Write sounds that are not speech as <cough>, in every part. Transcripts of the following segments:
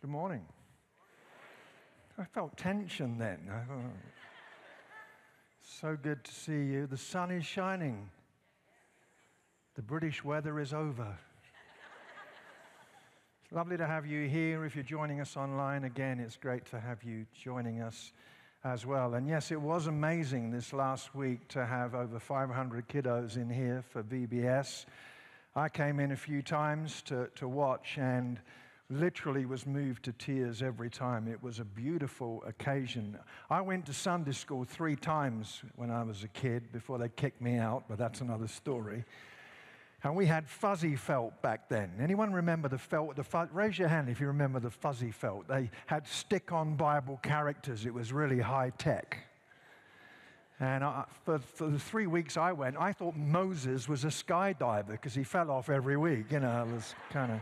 Good morning. I felt tension then. So good to see you. The sun is shining. The British weather is over. It's lovely to have you here. If you're joining us online again, it's great to have you joining us as well. And yes, it was amazing this last week to have over 500 kiddos in here for VBS. I came in a few times to, to watch and literally was moved to tears every time. It was a beautiful occasion. I went to Sunday school three times when I was a kid before they kicked me out, but that's another story. And we had fuzzy felt back then. Anyone remember the felt? The fu- raise your hand if you remember the fuzzy felt. They had stick-on Bible characters. It was really high tech. And I, for, for the three weeks I went, I thought Moses was a skydiver because he fell off every week. You know, it was kind of.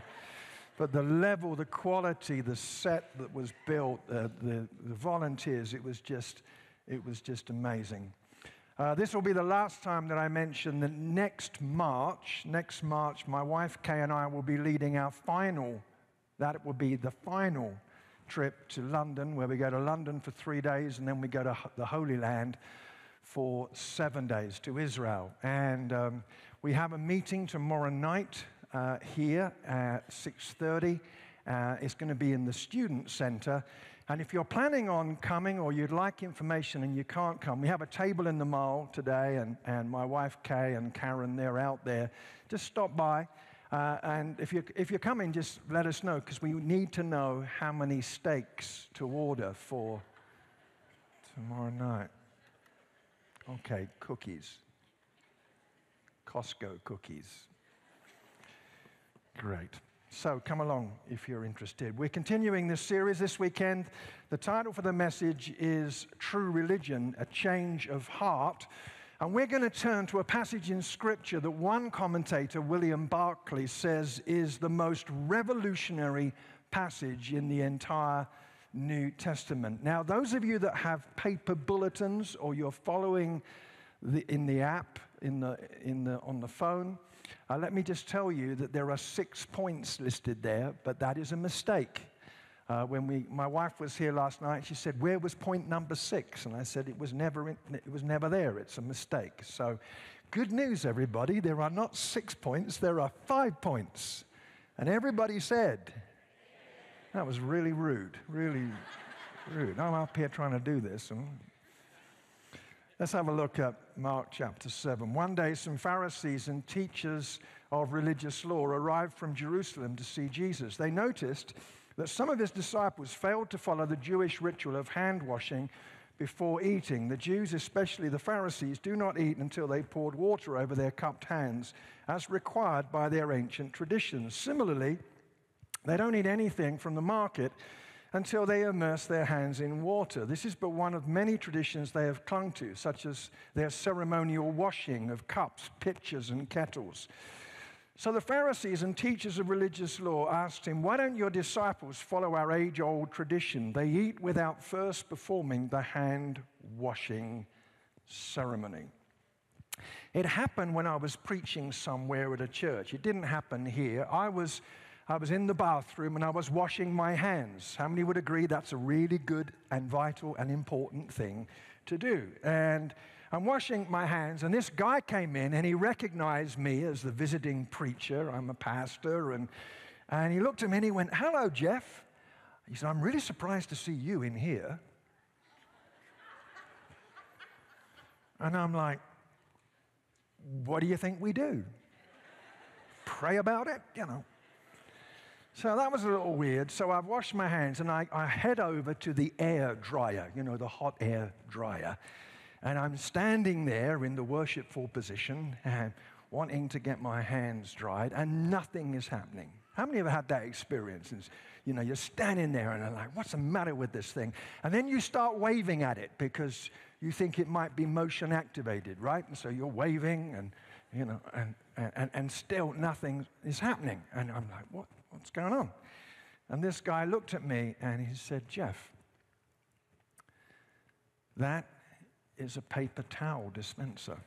But the level, the quality, the set that was built, uh, the, the volunteers, it was just, it was just amazing. Uh, this will be the last time that I mention that next March, next March, my wife Kay and I will be leading our final, that will be the final trip to London, where we go to London for three days and then we go to the Holy Land for seven days to Israel. And um, we have a meeting tomorrow night uh, here at 6.30. Uh, it's going to be in the student center. And if you're planning on coming or you'd like information and you can't come, we have a table in the mall today, and, and my wife Kay and Karen, they're out there. Just stop by. Uh, and if you're, if you're coming, just let us know because we need to know how many steaks to order for tomorrow night. Okay, cookies. Costco cookies. Great. So come along if you're interested. We're continuing this series this weekend. The title for the message is True Religion, a Change of Heart. And we're going to turn to a passage in Scripture that one commentator, William Barclay, says is the most revolutionary passage in the entire New Testament. Now, those of you that have paper bulletins or you're following the, in the app in the, in the, on the phone, uh, let me just tell you that there are six points listed there, but that is a mistake. Uh, when we, my wife was here last night, she said, "Where was point number six? And I said, "It was never, in, it was never there. It's a mistake." So, good news, everybody. There are not six points. There are five points, and everybody said, "That was really rude. Really rude." I'm up here trying to do this, Let's have a look at Mark chapter 7. One day, some Pharisees and teachers of religious law arrived from Jerusalem to see Jesus. They noticed that some of his disciples failed to follow the Jewish ritual of hand washing before eating. The Jews, especially the Pharisees, do not eat until they poured water over their cupped hands, as required by their ancient traditions. Similarly, they don't eat anything from the market until they immerse their hands in water. This is but one of many traditions they have clung to, such as their ceremonial washing of cups, pitchers, and kettles. So the Pharisees and teachers of religious law asked him, Why don't your disciples follow our age old tradition? They eat without first performing the hand washing ceremony. It happened when I was preaching somewhere at a church. It didn't happen here. I was I was in the bathroom and I was washing my hands. How many would agree that's a really good and vital and important thing to do? And I'm washing my hands, and this guy came in and he recognized me as the visiting preacher. I'm a pastor. And, and he looked at me and he went, Hello, Jeff. He said, I'm really surprised to see you in here. And I'm like, What do you think we do? Pray about it? You know. So that was a little weird. So I've washed my hands and I, I head over to the air dryer, you know, the hot air dryer. And I'm standing there in the worshipful position <laughs> and wanting to get my hands dried, and nothing is happening. How many have had that experience? It's, you know, you're standing there and I'm like, what's the matter with this thing? And then you start waving at it because you think it might be motion activated, right? And so you're waving and, you know, and, and, and still nothing is happening. And I'm like, what? What's going on? And this guy looked at me and he said, Jeff, that is a paper towel dispenser.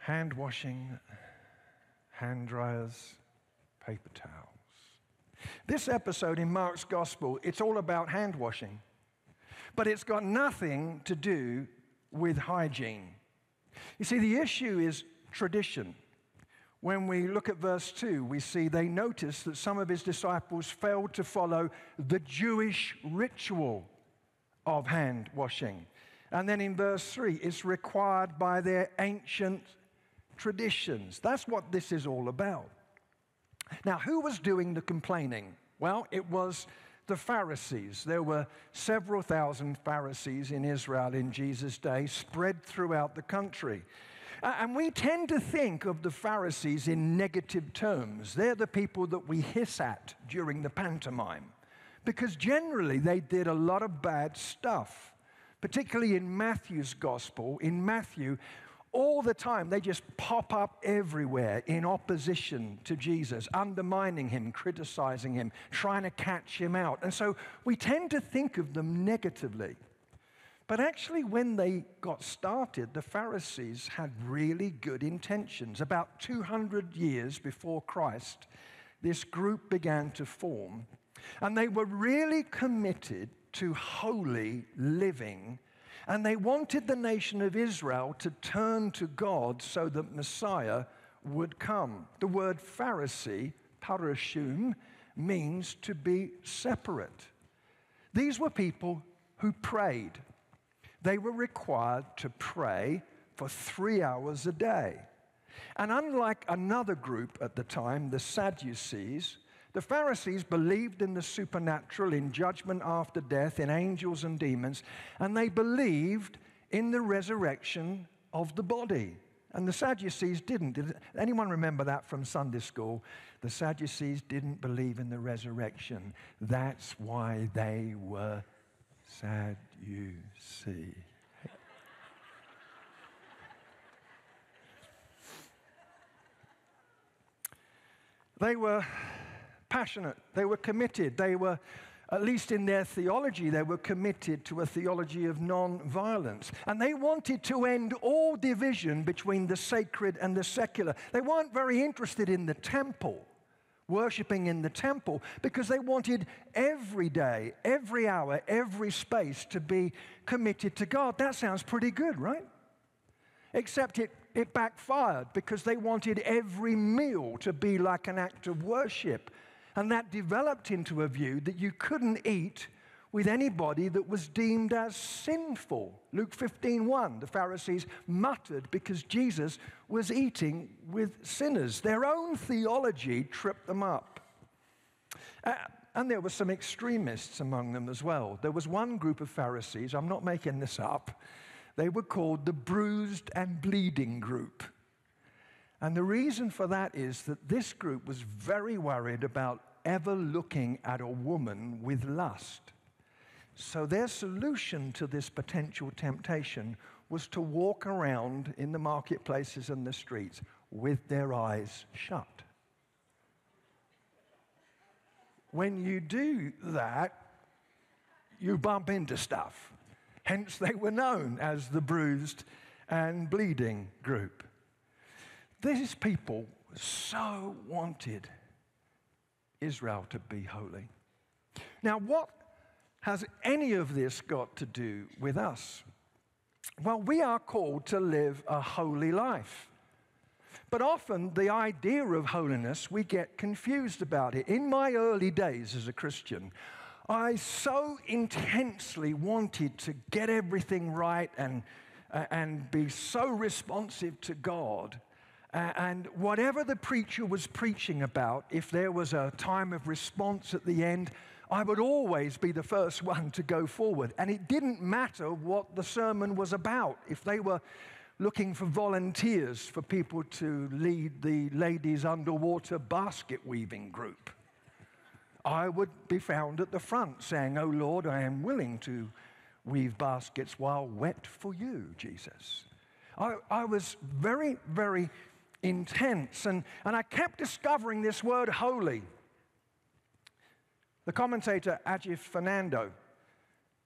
hand washing, hand dryers, paper towels. This episode in Mark's gospel, it's all about hand washing but it's got nothing to do with hygiene. You see, the issue is tradition. When we look at verse 2, we see they notice that some of his disciples failed to follow the Jewish ritual of hand washing. And then in verse 3, it's required by their ancient traditions. That's what this is all about. Now, who was doing the complaining? Well, it was the Pharisees. There were several thousand Pharisees in Israel in Jesus' day, spread throughout the country. And we tend to think of the Pharisees in negative terms. They're the people that we hiss at during the pantomime, because generally they did a lot of bad stuff, particularly in Matthew's gospel. In Matthew, all the time. They just pop up everywhere in opposition to Jesus, undermining him, criticizing him, trying to catch him out. And so we tend to think of them negatively. But actually, when they got started, the Pharisees had really good intentions. About 200 years before Christ, this group began to form, and they were really committed to holy living and they wanted the nation of Israel to turn to God so that Messiah would come. The word Pharisee, parashum, means to be separate. These were people who prayed. They were required to pray for three hours a day. And unlike another group at the time, the Sadducees, the Pharisees believed in the supernatural, in judgment after death, in angels and demons, and they believed in the resurrection of the body. And the Sadducees didn't. Did anyone remember that from Sunday school? The Sadducees didn't believe in the resurrection. That's why they were sad, you see. They were passionate, they were committed, they were, at least in their theology, they were committed to a theology of non-violence. And they wanted to end all division between the sacred and the secular. They weren't very interested in the temple worshiping in the temple because they wanted every day, every hour, every space to be committed to God. That sounds pretty good, right? Except it, it backfired because they wanted every meal to be like an act of worship. And that developed into a view that you couldn't eat with anybody that was deemed as sinful. Luke 15:1, the Pharisees muttered because Jesus was eating with sinners. Their own theology tripped them up. Uh, and there were some extremists among them as well. There was one group of Pharisees, I'm not making this up, they were called the bruised and bleeding group. And the reason for that is that this group was very worried about ever looking at a woman with lust. So their solution to this potential temptation was to walk around in the marketplaces and the streets with their eyes shut. When you do that, you bump into stuff. Hence, they were known as the bruised and bleeding group. These people so wanted Israel to be holy. Now, what has any of this got to do with us? Well, we are called to live a holy life. But often the idea of holiness, we get confused about it. In my early days as a Christian, I so intensely wanted to get everything right and, uh, and be so responsive to God and whatever the preacher was preaching about, if there was a time of response at the end, I would always be the first <laughs> one to go forward. And it didn't matter what the sermon was about. If they were looking for volunteers for people to lead the ladies' underwater basket weaving group, I would be found at the front saying, Oh Lord, I am willing to weave baskets while wet for you, Jesus. I, I was very, very intense. And, and I kept discovering this word holy. The commentator Ajith Fernando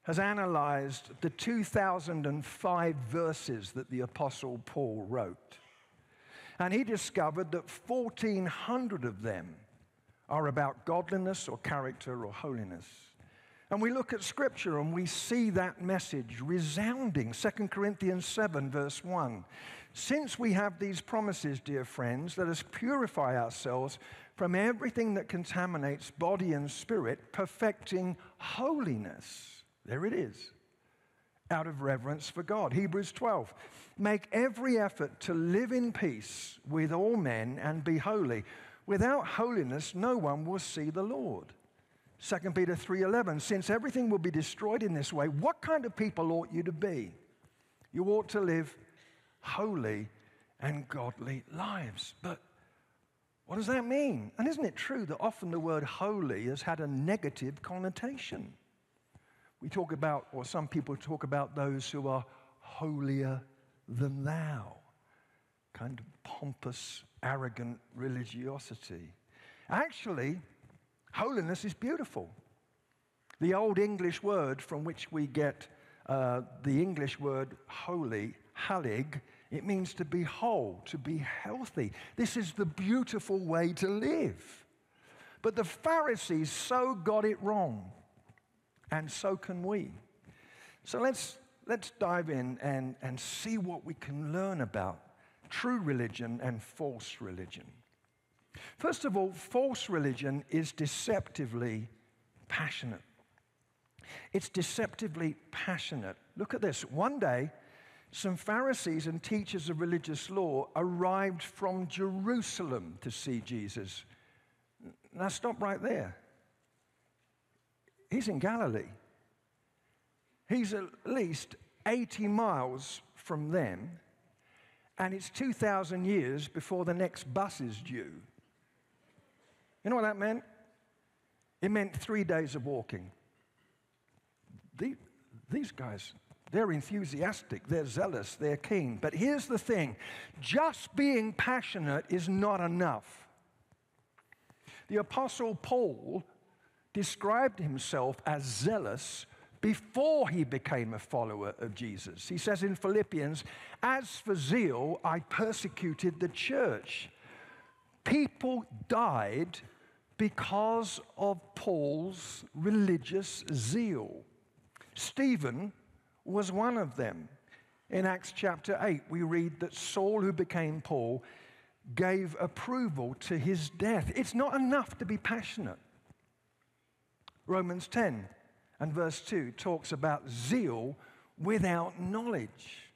has analyzed the 2005 verses that the Apostle Paul wrote. And he discovered that 1,400 of them are about godliness or character or holiness. And we look at scripture and we see that message resounding. 2 Corinthians 7, verse 1. Since we have these promises, dear friends, let us purify ourselves from everything that contaminates body and spirit, perfecting holiness. There it is. Out of reverence for God. Hebrews 12. Make every effort to live in peace with all men and be holy. Without holiness, no one will see the Lord. 2 Peter 3:11 Since everything will be destroyed in this way, what kind of people ought you to be? You ought to live holy and godly lives. But what does that mean? And isn't it true that often the word holy has had a negative connotation? We talk about, or some people talk about those who are holier than thou. Kind of pompous, arrogant religiosity. Actually, holiness is beautiful. The Old English word from which we get uh, the English word holy, halig, it means to be whole, to be healthy. This is the beautiful way to live. But the Pharisees so got it wrong, and so can we. So let's, let's dive in and, and see what we can learn about true religion and false religion. First of all, false religion is deceptively passionate. It's deceptively passionate. Look at this. One day, some Pharisees and teachers of religious law arrived from Jerusalem to see Jesus. Now, stop right there. He's in Galilee. He's at least 80 miles from them, and it's 2,000 years before the next bus is due. You know what that meant? It meant three days of walking. These guys they're enthusiastic, they're zealous, they're keen. But here's the thing just being passionate is not enough. The Apostle Paul described himself as zealous before he became a follower of Jesus. He says in Philippians, As for zeal, I persecuted the church. People died because of Paul's religious zeal. Stephen was one of them. In Acts chapter 8, we read that Saul, who became Paul, gave approval to his death. It's not enough to be passionate. Romans 10 and verse 2 talks about zeal without knowledge.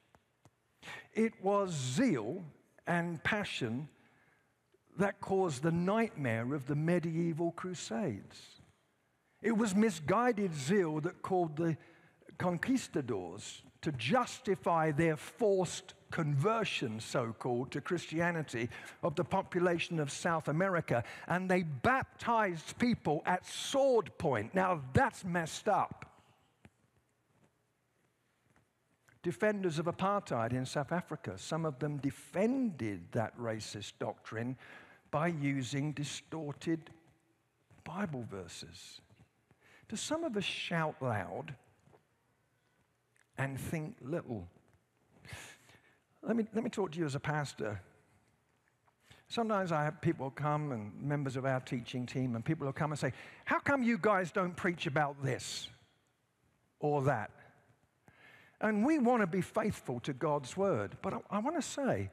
It was zeal and passion that caused the nightmare of the medieval crusades. It was misguided zeal that called the conquistadors to justify their forced conversion, so called, to Christianity of the population of South America, and they baptized people at sword point. Now that's messed up. Defenders of apartheid in South Africa, some of them defended that racist doctrine by using distorted Bible verses. Do some of us shout loud? And think little. Let me, let me talk to you as a pastor. Sometimes I have people come and members of our teaching team, and people will come and say, How come you guys don't preach about this or that? And we want to be faithful to God's word. But I, I want to say,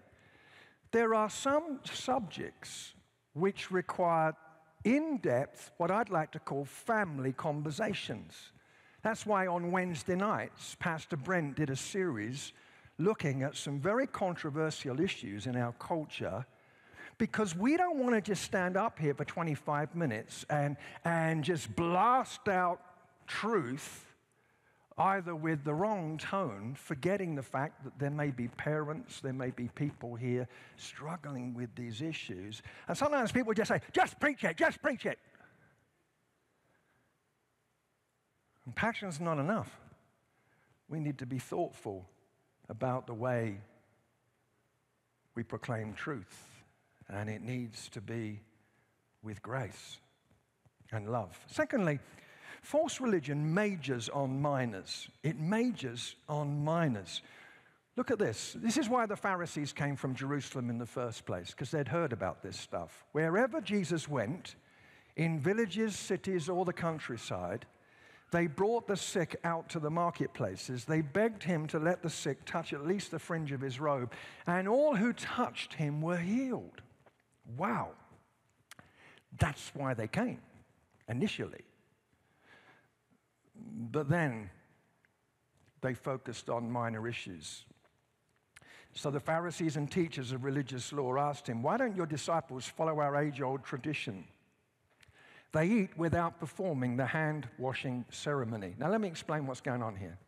there are some subjects which require in depth, what I'd like to call family conversations. That's why on Wednesday nights, Pastor Brent did a series looking at some very controversial issues in our culture because we don't want to just stand up here for 25 minutes and, and just blast out truth either with the wrong tone, forgetting the fact that there may be parents, there may be people here struggling with these issues. And sometimes people just say, just preach it, just preach it. Passion is not enough. We need to be thoughtful about the way we proclaim truth, and it needs to be with grace and love. Secondly, false religion majors on minors. It majors on minors. Look at this. This is why the Pharisees came from Jerusalem in the first place, because they'd heard about this stuff. Wherever Jesus went, in villages, cities, or the countryside, they brought the sick out to the marketplaces. They begged him to let the sick touch at least the fringe of his robe, and all who touched him were healed. Wow. That's why they came initially. But then they focused on minor issues. So the Pharisees and teachers of religious law asked him, Why don't your disciples follow our age old tradition? They eat without performing the hand washing ceremony. Now, let me explain what's going on here.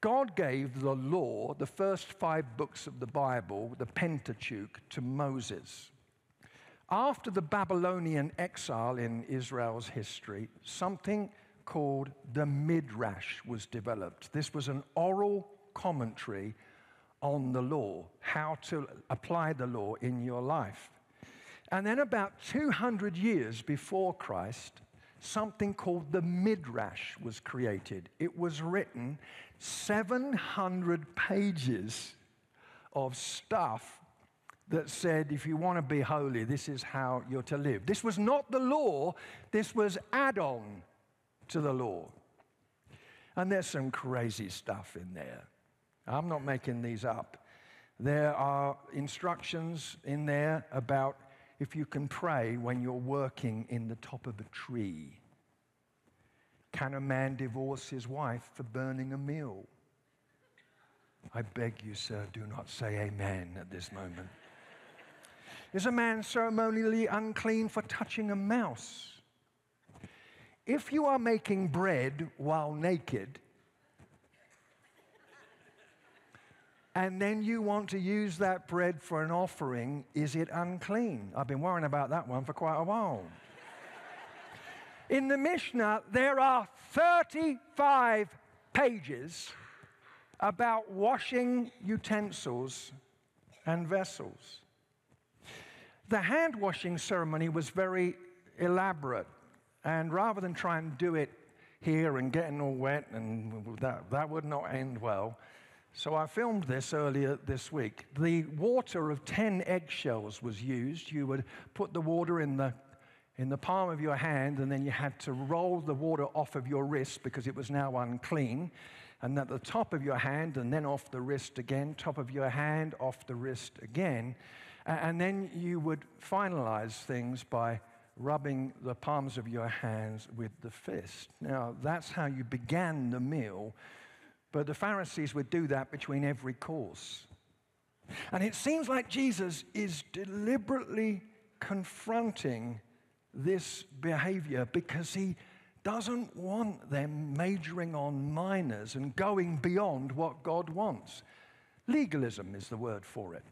God gave the law, the first five books of the Bible, the Pentateuch, to Moses. After the Babylonian exile in Israel's history, something called the Midrash was developed. This was an oral commentary on the law, how to apply the law in your life. And then, about 200 years before Christ, something called the Midrash was created. It was written 700 pages of stuff that said, if you want to be holy, this is how you're to live. This was not the law, this was add on to the law. And there's some crazy stuff in there. I'm not making these up. There are instructions in there about if you can pray when you're working in the top of a tree. Can a man divorce his wife for burning a meal? I beg you, sir, do not say amen at this moment. Is a man ceremonially unclean for touching a mouse? If you are making bread while naked, and then you want to use that bread for an offering, is it unclean? I've been worrying about that one for quite a while. In the Mishnah, there are 35 pages about washing utensils and vessels. The hand washing ceremony was very elaborate, and rather than try and do it here and getting all wet, and that, that would not end well, so I filmed this earlier this week. The water of 10 eggshells was used. You would put the water in the, in the palm of your hand, and then you had to roll the water off of your wrist because it was now unclean. And at the top of your hand, and then off the wrist again, top of your hand, off the wrist again. And then you would finalize things by rubbing the palms of your hands with the fist. Now, that's how you began the meal but the Pharisees would do that between every course. And it seems like Jesus is deliberately confronting this behavior because he doesn't want them majoring on minors and going beyond what God wants. Legalism is the word for it.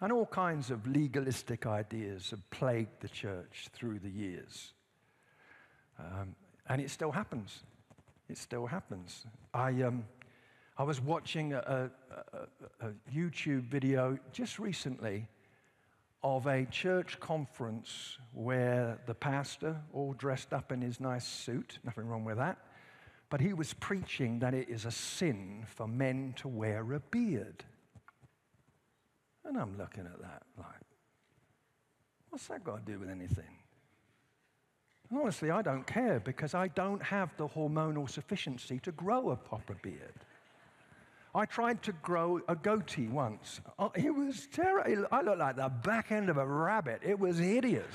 And all kinds of legalistic ideas have plagued the church through the years. Um, and it still happens. It still happens. I, um, I was watching a, a, a, YouTube video just recently of a church conference where the pastor, all dressed up in his nice suit, nothing wrong with that, but he was preaching that it is a sin for men to wear a beard. And I'm looking at that like, what's that got to do with anything? Honestly, I don't care because I don't have the hormonal sufficiency to grow a proper beard. I tried to grow a goatee once. Oh, it was terrible. I looked like the back end of a rabbit. It was hideous.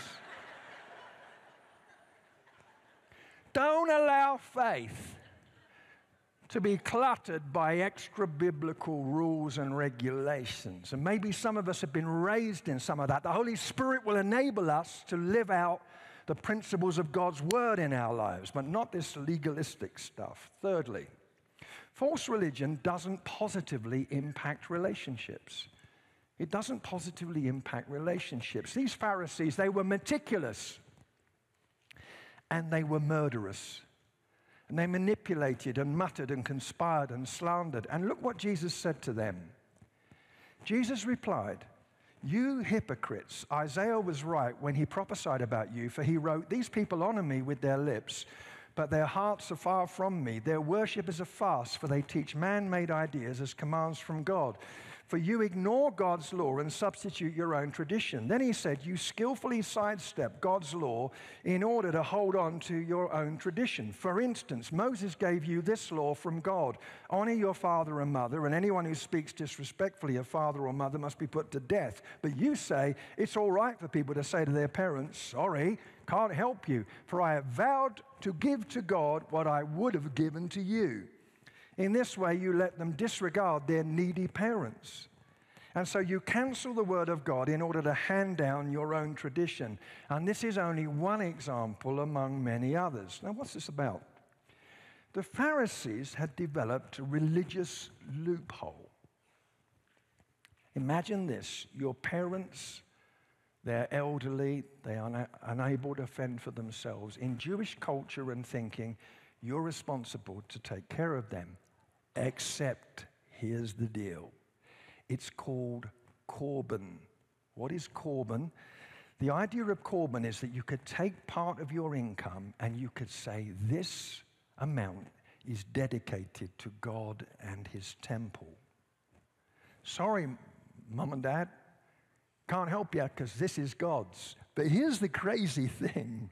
Don't allow faith to be cluttered by extra biblical rules and regulations. And maybe some of us have been raised in some of that. The Holy Spirit will enable us to live out the principles of God's word in our lives, but not this legalistic stuff. Thirdly, False religion doesn't positively impact relationships. It doesn't positively impact relationships. These Pharisees, they were meticulous and they were murderous. And they manipulated and muttered and conspired and slandered. And look what Jesus said to them. Jesus replied, You hypocrites, Isaiah was right when he prophesied about you, for he wrote, These people honor me with their lips but their hearts are far from me. Their worship is a farce, for they teach man made ideas as commands from God. For you ignore God's law and substitute your own tradition. Then he said, You skillfully sidestep God's law in order to hold on to your own tradition. For instance, Moses gave you this law from God honor your father and mother, and anyone who speaks disrespectfully of father or mother must be put to death. But you say it's all right for people to say to their parents, Sorry, can't help you, for I have vowed to give to God what I would have given to you. In this way, you let them disregard their needy parents. And so you cancel the word of God in order to hand down your own tradition. And this is only one example among many others. Now, what's this about? The Pharisees had developed a religious loophole. Imagine this your parents, they're elderly, they are unable to fend for themselves. In Jewish culture and thinking, you're responsible to take care of them. Except, here's the deal it's called Corban. What is Corban? The idea of Corban is that you could take part of your income and you could say, This amount is dedicated to God and His temple. Sorry, mum and dad, can't help you because this is God's. But here's the crazy thing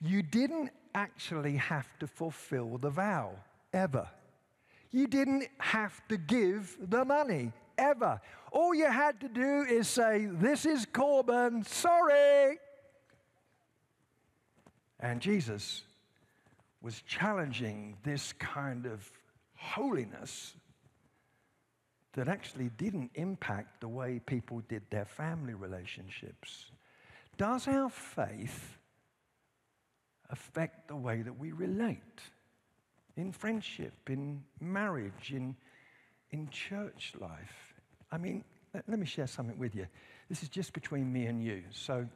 you didn't actually have to fulfill the vow, ever. You didn't have to give the money, ever. All you had to do is say, This is Corban, sorry. And Jesus was challenging this kind of holiness that actually didn't impact the way people did their family relationships. Does our faith affect the way that we relate? In friendship, in marriage, in, in church life. I mean, let, let me share something with you. This is just between me and you. So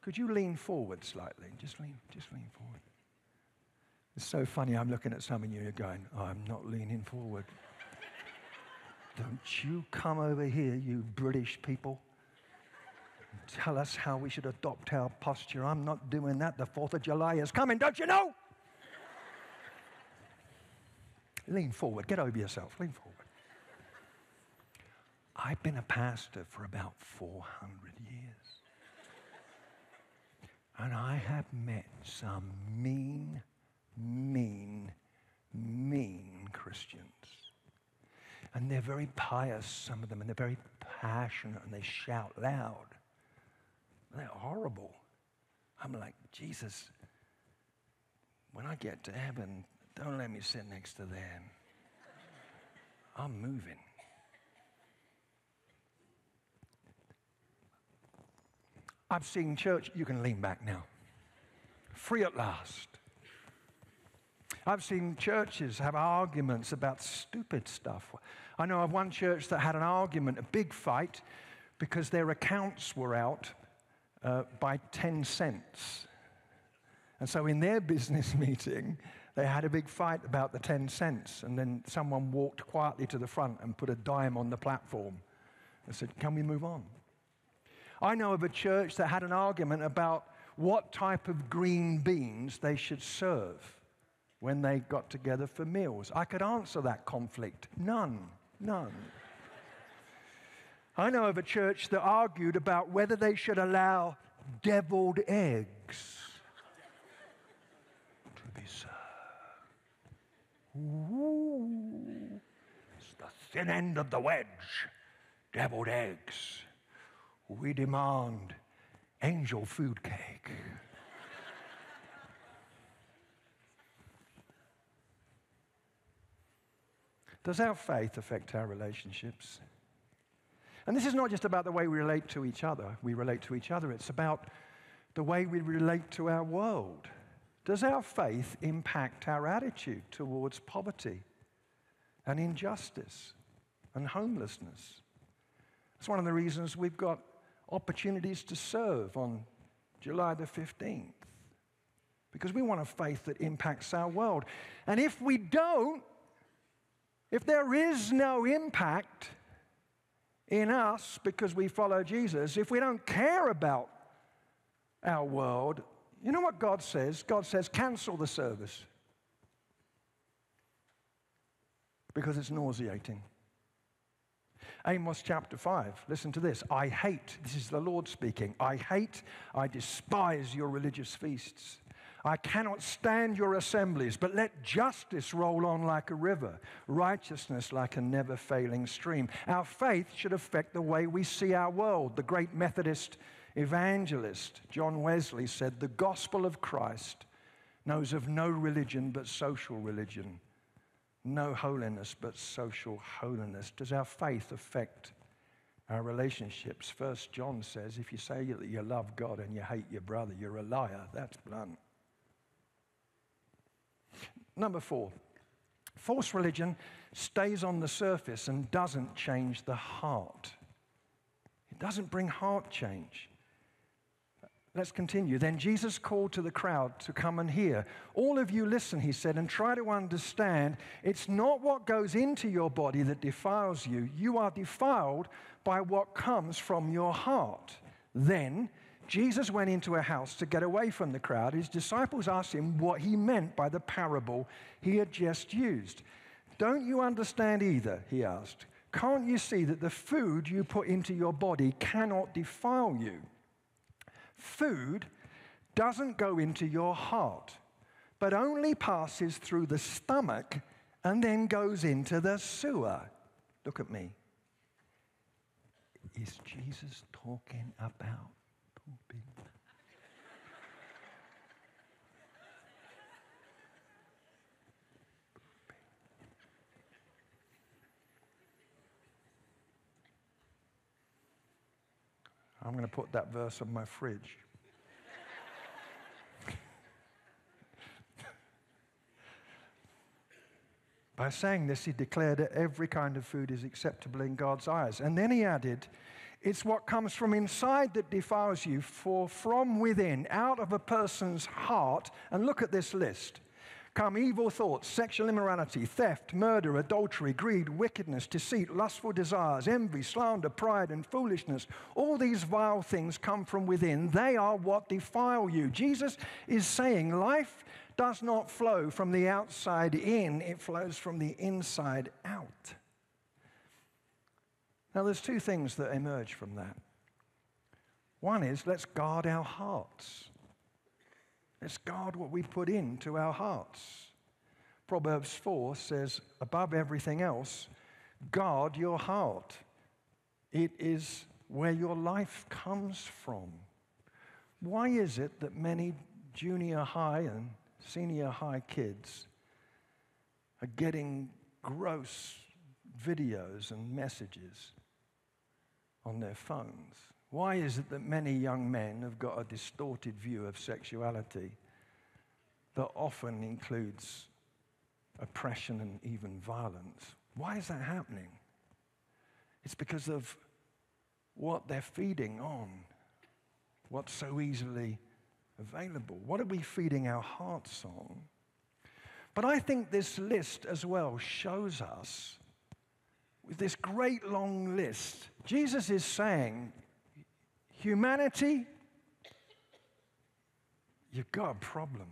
could you lean forward slightly? Just lean, just lean forward. It's so funny. I'm looking at some of you and you're going, oh, I'm not leaning forward. <laughs> Don't you come over here, you British people. Tell us how we should adopt our posture. I'm not doing that. The 4th of July is coming, don't you know? Lean forward. Get over yourself. Lean forward. I've been a pastor for about 400 years. And I have met some mean, mean, mean Christians. And they're very pious, some of them, and they're very passionate and they shout loud. They're horrible. I'm like, Jesus, when I get to heaven, don't let me sit next to them. I'm moving. I've seen church, you can lean back now. Free at last. I've seen churches have arguments about stupid stuff. I know of one church that had an argument, a big fight, because their accounts were out uh, by 10 cents. And so in their <laughs> business meeting, they had a big fight about the 10 cents, and then someone walked quietly to the front and put a dime on the platform and said, Can we move on? I know of a church that had an argument about what type of green beans they should serve when they got together for meals. I could answer that conflict. None, none. I know of a church that argued about whether they should allow deviled eggs to be served. Ooh, it's the thin end of the wedge. Deviled eggs. We demand angel food cake. Does our faith affect our relationships? And this is not just about the way we relate to each other. We relate to each other. It's about the way we relate to our world. Does our faith impact our attitude towards poverty and injustice and homelessness? That's one of the reasons we've got opportunities to serve on July the 15th. Because we want a faith that impacts our world. And if we don't, if there is no impact in us because we follow Jesus, if we don't care about our world, You know what God says? God says, cancel the service because it's nauseating. Amos chapter 5, listen to this. I hate, this is the Lord speaking, I hate, I despise your religious feasts. I cannot stand your assemblies, but let justice roll on like a river, righteousness like a never failing stream. Our faith should affect the way we see our world. The great Methodist evangelist John Wesley said, The gospel of Christ knows of no religion but social religion, no holiness but social holiness. Does our faith affect our relationships? First John says, If you say that you love God and you hate your brother, you're a liar. That's blunt. Number four, false religion stays on the surface and doesn't change the heart. It doesn't bring heart change. Let's continue. Then Jesus called to the crowd to come and hear. All of you listen, he said, and try to understand. It's not what goes into your body that defiles you. You are defiled by what comes from your heart. Then Jesus went into a house to get away from the crowd. His disciples asked him what he meant by the parable he had just used. Don't you understand either? He asked. Can't you see that the food you put into your body cannot defile you? Food doesn't go into your heart, but only passes through the stomach and then goes into the sewer. Look at me. Is Jesus talking about I'm going to put that verse on my fridge. By saying this, he declared that every kind of food is acceptable in God's eyes. And then he added, it's what comes from inside that defiles you, for from within, out of a person's heart, and look at this list come evil thoughts, sexual immorality, theft, murder, adultery, greed, wickedness, deceit, lustful desires, envy, slander, pride, and foolishness. All these vile things come from within. They are what defile you. Jesus is saying life does not flow from the outside in, it flows from the inside out. Now, there's two things that emerge from that. One is let's guard our hearts. Let's guard what we put into our hearts. Proverbs 4 says, above everything else, guard your heart. It is where your life comes from. Why is it that many junior high and senior high kids are getting gross videos and messages on their phones? Why is it that many young men have got a distorted view of sexuality that often includes oppression and even violence? Why is that happening? It's because of what they're feeding on, what's so easily available. What are we feeding our hearts on? But I think this list as well shows us with this great long list, Jesus is saying, humanity, you've got a problem.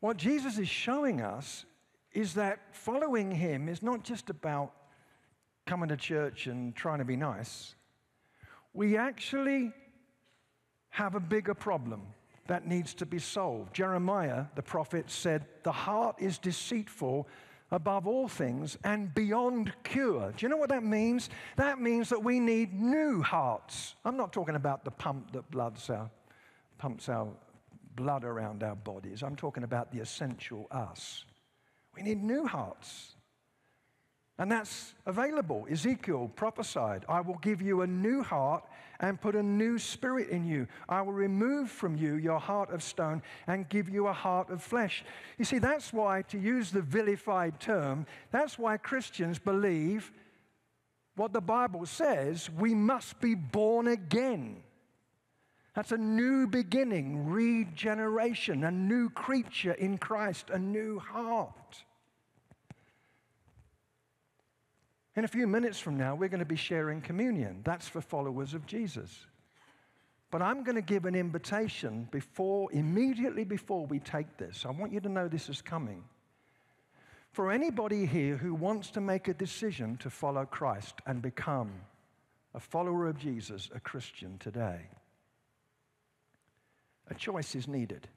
What Jesus is showing us is that following him is not just about coming to church and trying to be nice. We actually have a bigger problem that needs to be solved. Jeremiah, the prophet, said, The heart is deceitful above all things and beyond cure. Do you know what that means? That means that we need new hearts. I'm not talking about the pump that our, pumps our blood around our bodies. I'm talking about the essential us. We need new hearts. And that's available. Ezekiel prophesied, I will give you a new heart and put a new spirit in you. I will remove from you your heart of stone and give you a heart of flesh. You see, that's why, to use the vilified term, that's why Christians believe what the Bible says we must be born again. That's a new beginning, regeneration, a new creature in Christ, a new heart. In a few minutes from now, we're going to be sharing communion. That's for followers of Jesus. But I'm going to give an invitation before, immediately before we take this. I want you to know this is coming. For anybody here who wants to make a decision to follow Christ and become a follower of Jesus, a Christian today, a choice is needed.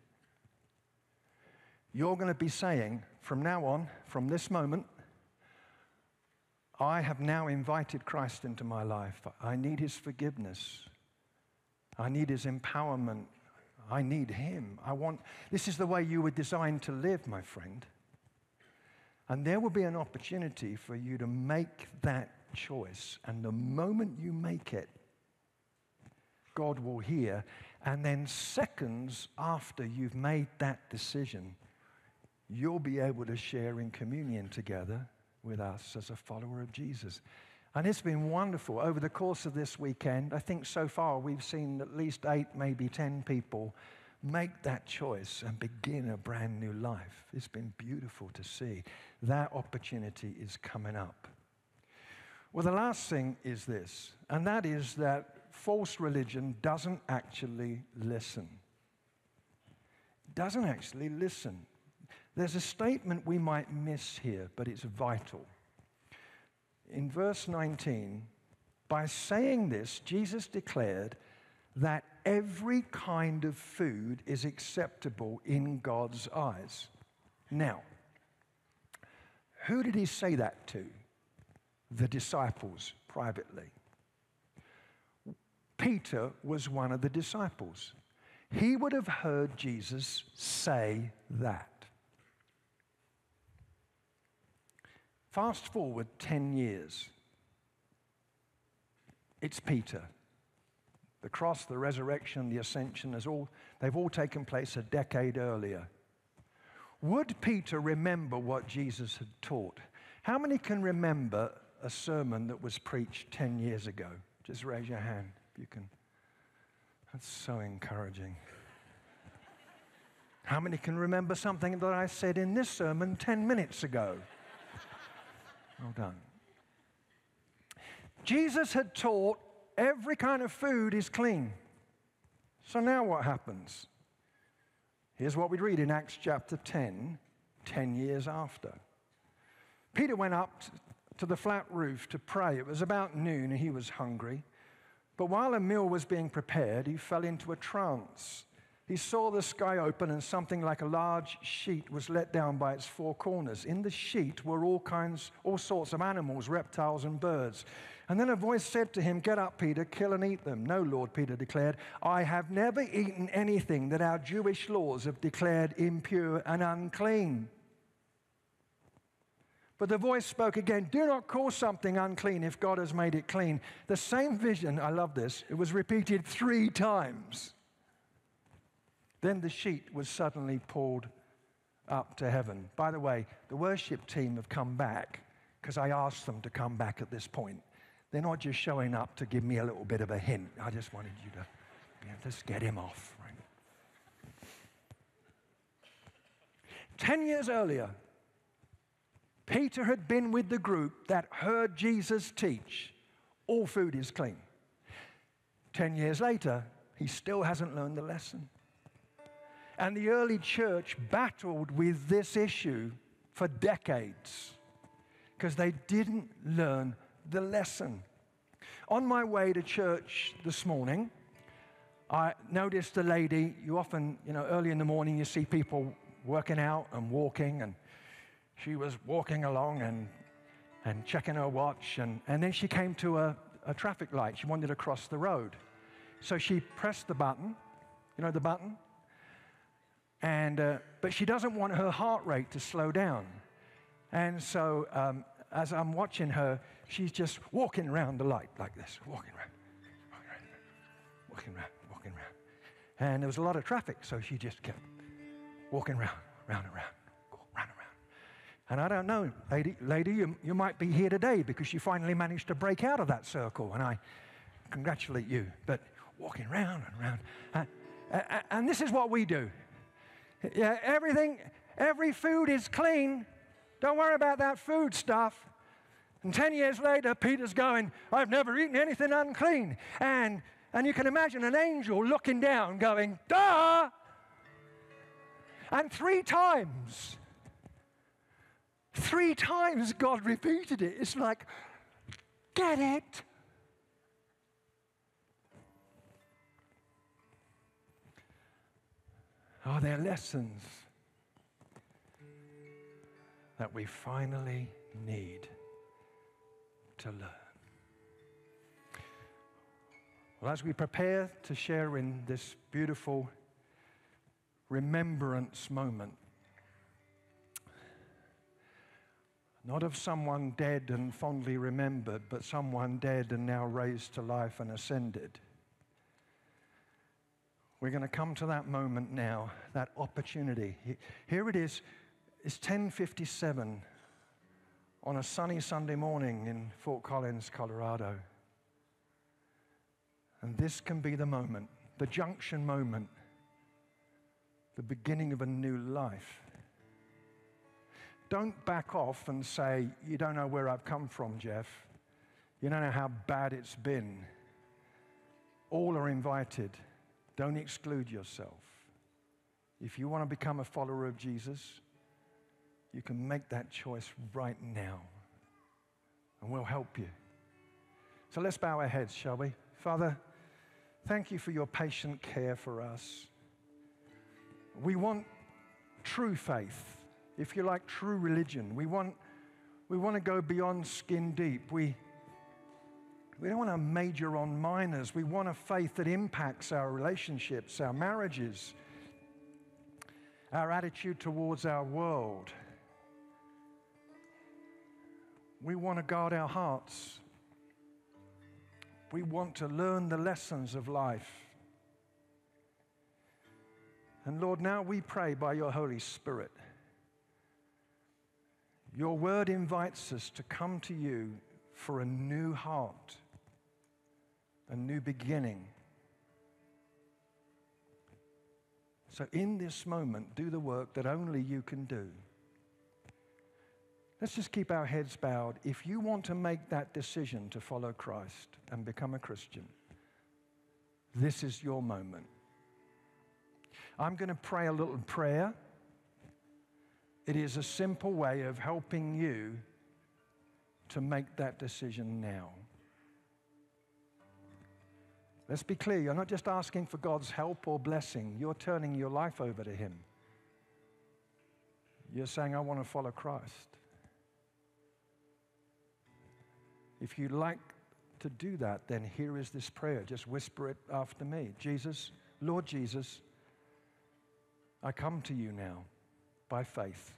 You're going to be saying, from now on, from this moment, I have now invited Christ into my life. I need his forgiveness. I need his empowerment. I need him. I want, this is the way you were designed to live, my friend. And there will be an opportunity for you to make that choice. And the moment you make it, God will hear. And then, seconds after you've made that decision, you'll be able to share in communion together with us as a follower of Jesus. And it's been wonderful. Over the course of this weekend, I think so far we've seen at least eight, maybe 10 people make that choice and begin a brand new life. It's been beautiful to see. That opportunity is coming up. Well, the last thing is this, and that is that false religion doesn't actually listen. Doesn't actually listen. There's a statement we might miss here, but it's vital. In verse 19, by saying this, Jesus declared that every kind of food is acceptable in God's eyes. Now, who did he say that to? The disciples privately. Peter was one of the disciples. He would have heard Jesus say that. Fast forward 10 years. It's Peter. The cross, the resurrection, the ascension, has all, they've all taken place a decade earlier. Would Peter remember what Jesus had taught? How many can remember a sermon that was preached 10 years ago? Just raise your hand if you can. That's so encouraging. How many can remember something that I said in this sermon 10 minutes ago? Well done. Jesus had taught every kind of food is clean. So now what happens? Here's what we read in Acts chapter 10, 10 years after. Peter went up to the flat roof to pray. It was about noon and he was hungry. But while a meal was being prepared, he fell into a trance. He saw the sky open and something like a large sheet was let down by its four corners. In the sheet were all kinds, all sorts of animals, reptiles, and birds. And then a voice said to him, Get up, Peter, kill and eat them. No, Lord, Peter declared, I have never eaten anything that our Jewish laws have declared impure and unclean. But the voice spoke again, Do not call something unclean if God has made it clean. The same vision, I love this, it was repeated three times. Then the sheet was suddenly pulled up to heaven. By the way, the worship team have come back because I asked them to come back at this point. They're not just showing up to give me a little bit of a hint. I just wanted you to know, just get him off. Right? Ten years earlier, Peter had been with the group that heard Jesus teach all food is clean. Ten years later, he still hasn't learned the lesson. And the early church battled with this issue for decades because they didn't learn the lesson. On my way to church this morning, I noticed a lady. You often, you know, early in the morning, you see people working out and walking, and she was walking along and, and checking her watch, and, and then she came to a, a traffic light. She wanted to cross the road. So she pressed the button, you know, the button, and, uh, but she doesn't want her heart rate to slow down. And so um, as I'm watching her, she's just walking around the light like this, walking around, walking around, walking around, walking around. And there was a lot of traffic, so she just kept walking around, round and round, round and round. And I don't know, lady, lady you, you might be here today because you finally managed to break out of that circle, and I congratulate you. But walking round and round. Uh, and this is what we do. Yeah, everything, every food is clean. Don't worry about that food stuff. And 10 years later, Peter's going, I've never eaten anything unclean. And, And you can imagine an angel looking down, going, duh! And three times, three times God repeated it. It's like, get it? Are there lessons that we finally need to learn? Well, as we prepare to share in this beautiful remembrance moment, not of someone dead and fondly remembered, but someone dead and now raised to life and ascended. We're going to come to that moment now, that opportunity. Here it is. It's 10:57 on a sunny Sunday morning in Fort Collins, Colorado. And this can be the moment, the junction moment, the beginning of a new life. Don't back off and say, You don't know where I've come from, Jeff. You don't know how bad it's been. All are invited. Don't exclude yourself. If you want to become a follower of Jesus, you can make that choice right now. And we'll help you. So let's bow our heads, shall we? Father, thank you for your patient care for us. We want true faith, if you like, true religion. We want, we want to go beyond skin deep. We, we don't want to major on minors. We want a faith that impacts our relationships, our marriages, our attitude towards our world. We want to guard our hearts. We want to learn the lessons of life. And Lord, now we pray by your Holy Spirit. Your word invites us to come to you for a new heart a new beginning. So, in this moment, do the work that only you can do. Let's just keep our heads bowed. If you want to make that decision to follow Christ and become a Christian, this is your moment. I'm going to pray a little prayer. It is a simple way of helping you to make that decision now. Let's be clear, you're not just asking for God's help or blessing, you're turning your life over to Him. You're saying, I want to follow Christ. If you'd like to do that, then here is this prayer. Just whisper it after me Jesus, Lord Jesus, I come to you now by faith.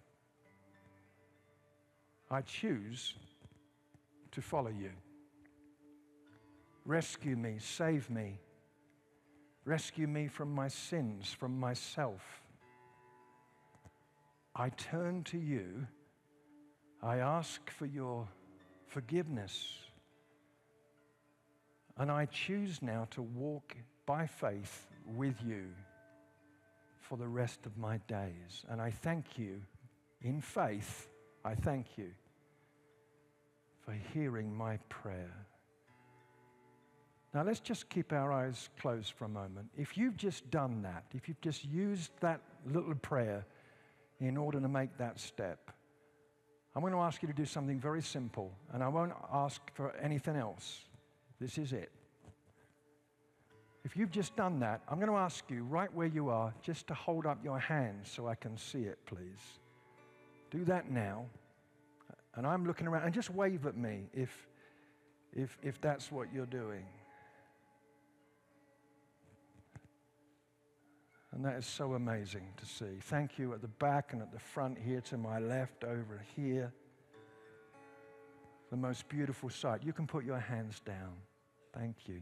I choose to follow you. Rescue me, save me. Rescue me from my sins, from myself. I turn to you. I ask for your forgiveness. And I choose now to walk by faith with you for the rest of my days. And I thank you, in faith, I thank you for hearing my prayer. Now, let's just keep our eyes closed for a moment. If you've just done that, if you've just used that little prayer in order to make that step, I'm going to ask you to do something very simple, and I won't ask for anything else. This is it. If you've just done that, I'm going to ask you right where you are just to hold up your hands so I can see it, please. Do that now. And I'm looking around, and just wave at me if, if, if that's what you're doing. And that is so amazing to see. Thank you at the back and at the front here to my left, over here. The most beautiful sight. You can put your hands down. Thank you.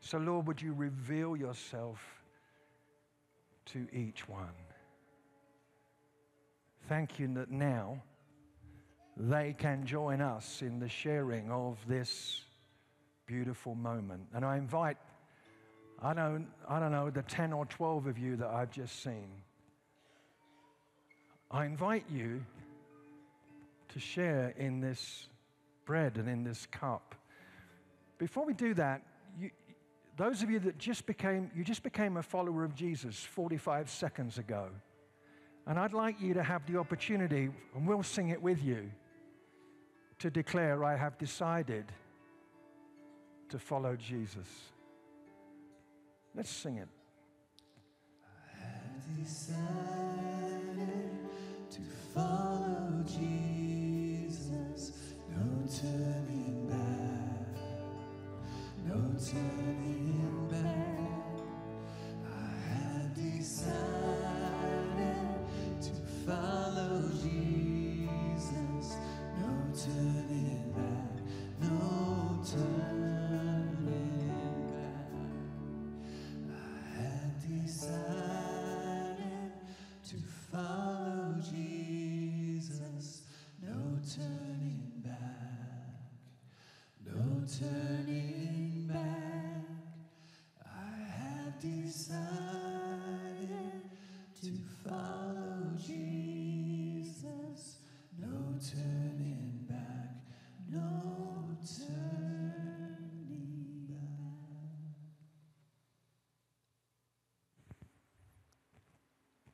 So, Lord, would you reveal yourself to each one? Thank you that now they can join us in the sharing of this beautiful moment. And I invite I don't, I don't know, the 10 or 12 of you that I've just seen. I invite you to share in this bread and in this cup. before we do that, you, those of you that just became, you just became a follower of Jesus 45 seconds ago. And I'd like you to have the opportunity, and we'll sing it with you, to declare, I have decided to follow Jesus. Let's sing it. I to follow Jesus. No turning back. No turning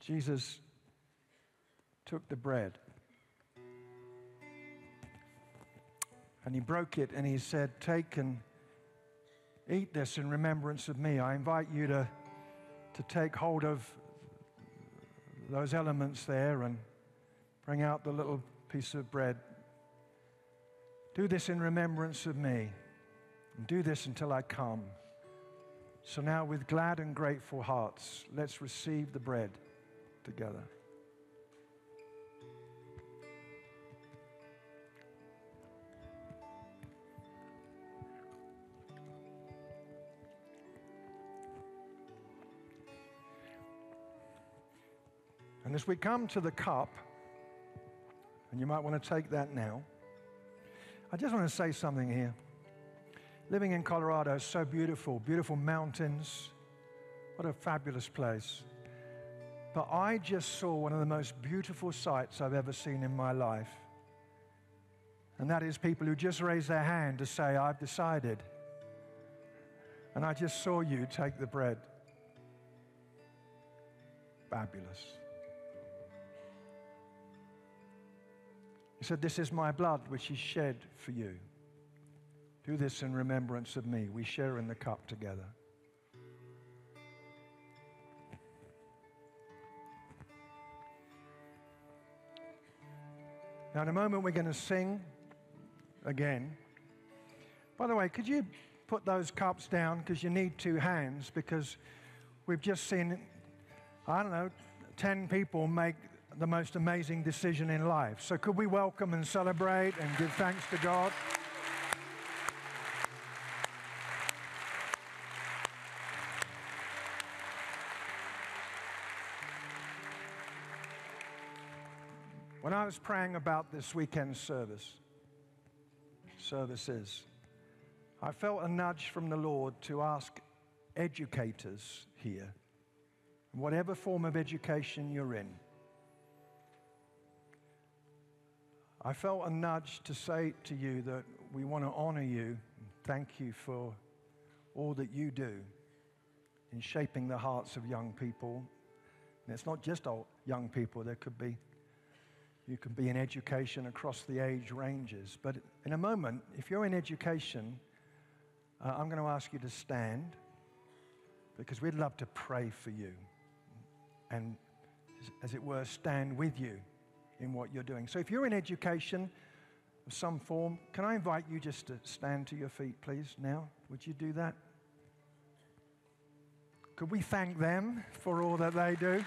Jesus took the bread and he broke it and he said, Take and eat this in remembrance of me. I invite you to, to take hold of those elements there and bring out the little piece of bread. Do this in remembrance of me. And do this until I come. So now, with glad and grateful hearts, let's receive the bread together. And as we come to the cup, and you might want to take that now, I just want to say something here. Living in Colorado is so beautiful, beautiful mountains. What a fabulous place. But I just saw one of the most beautiful sights I've ever seen in my life. And that is people who just raise their hand to say, I've decided. And I just saw you take the bread. Fabulous. He said, This is my blood which is shed for you. Do this in remembrance of me. We share in the cup together. Now, in a moment, we're going to sing again. By the way, could you put those cups down because you need two hands because we've just seen, I don't know, 10 people make the most amazing decision in life. So, could we welcome and celebrate and give thanks to God? Was praying about this weekend service, services, I felt a nudge from the Lord to ask educators here, whatever form of education you're in, I felt a nudge to say to you that we want to honor you and thank you for all that you do in shaping the hearts of young people. And it's not just old young people, there could be, you can be in education across the age ranges. But in a moment, if you're in education, uh, I'm going to ask you to stand because we'd love to pray for you and, as it were, stand with you in what you're doing. So if you're in education of some form, can I invite you just to stand to your feet, please, now? Would you do that? Could we thank them for all that they do?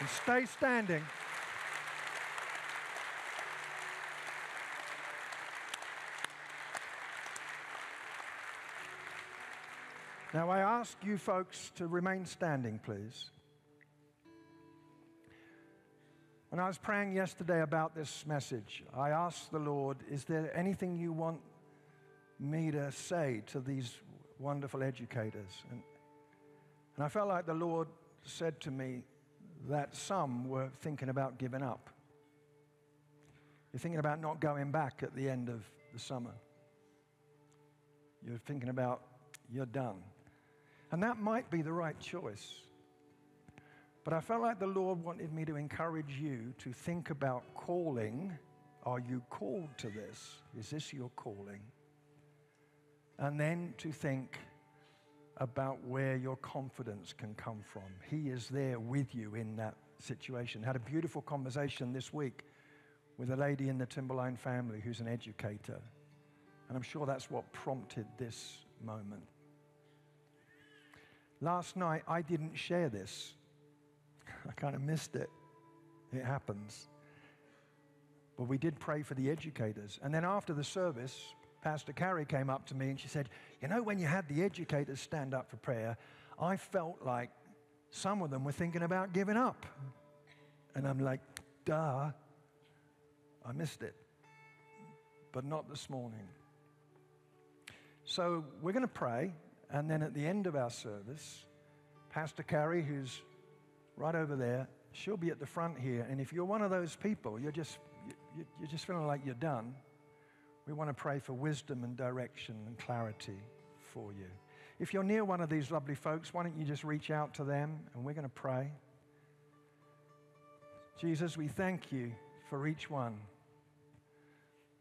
And stay standing. Now, I ask you folks to remain standing, please. When I was praying yesterday about this message, I asked the Lord, Is there anything you want me to say to these wonderful educators? And, and I felt like the Lord said to me that some were thinking about giving up. You're thinking about not going back at the end of the summer. You're thinking about you're done. And that might be the right choice. But I felt like the Lord wanted me to encourage you to think about calling. Are you called to this? Is this your calling? And then to think about where your confidence can come from. He is there with you in that situation. Had a beautiful conversation this week with a lady in the Timberline family who's an educator. And I'm sure that's what prompted this moment. Last night, I didn't share this. <laughs> I kind of missed it. It happens. But we did pray for the educators. And then after the service, Pastor Carrie came up to me and she said, You know, when you had the educators stand up for prayer, I felt like some of them were thinking about giving up. And I'm like, Duh. I missed it. But not this morning. So we're going to pray. And then at the end of our service, Pastor Carrie, who's right over there, she'll be at the front here. And if you're one of those people, you're just, you, you're just feeling like you're done, we want to pray for wisdom and direction and clarity for you. If you're near one of these lovely folks, why don't you just reach out to them and we're going to pray. Jesus, we thank you for each one.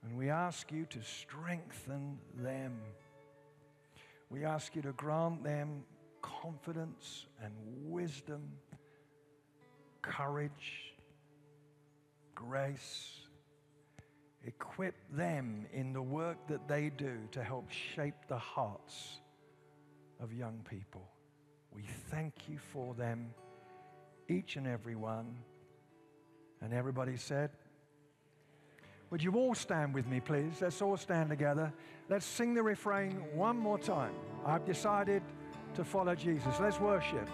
And we ask you to strengthen them. We ask you to grant them confidence and wisdom, courage, grace. Equip them in the work that they do to help shape the hearts of young people. We thank you for them, each and every one. And everybody said, Would you all stand with me, please? Let's all stand together. Let's sing the refrain one more time. I've decided to follow Jesus. Let's worship.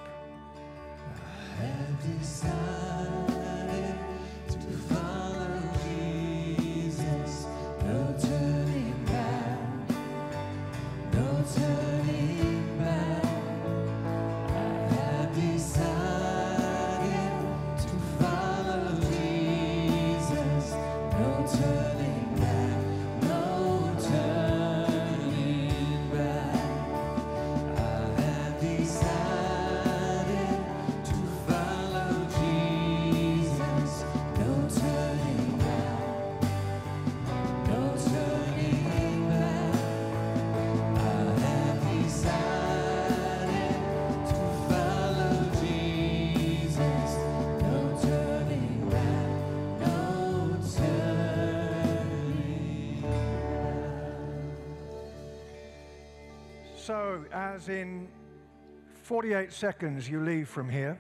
As in 48 seconds you leave from here,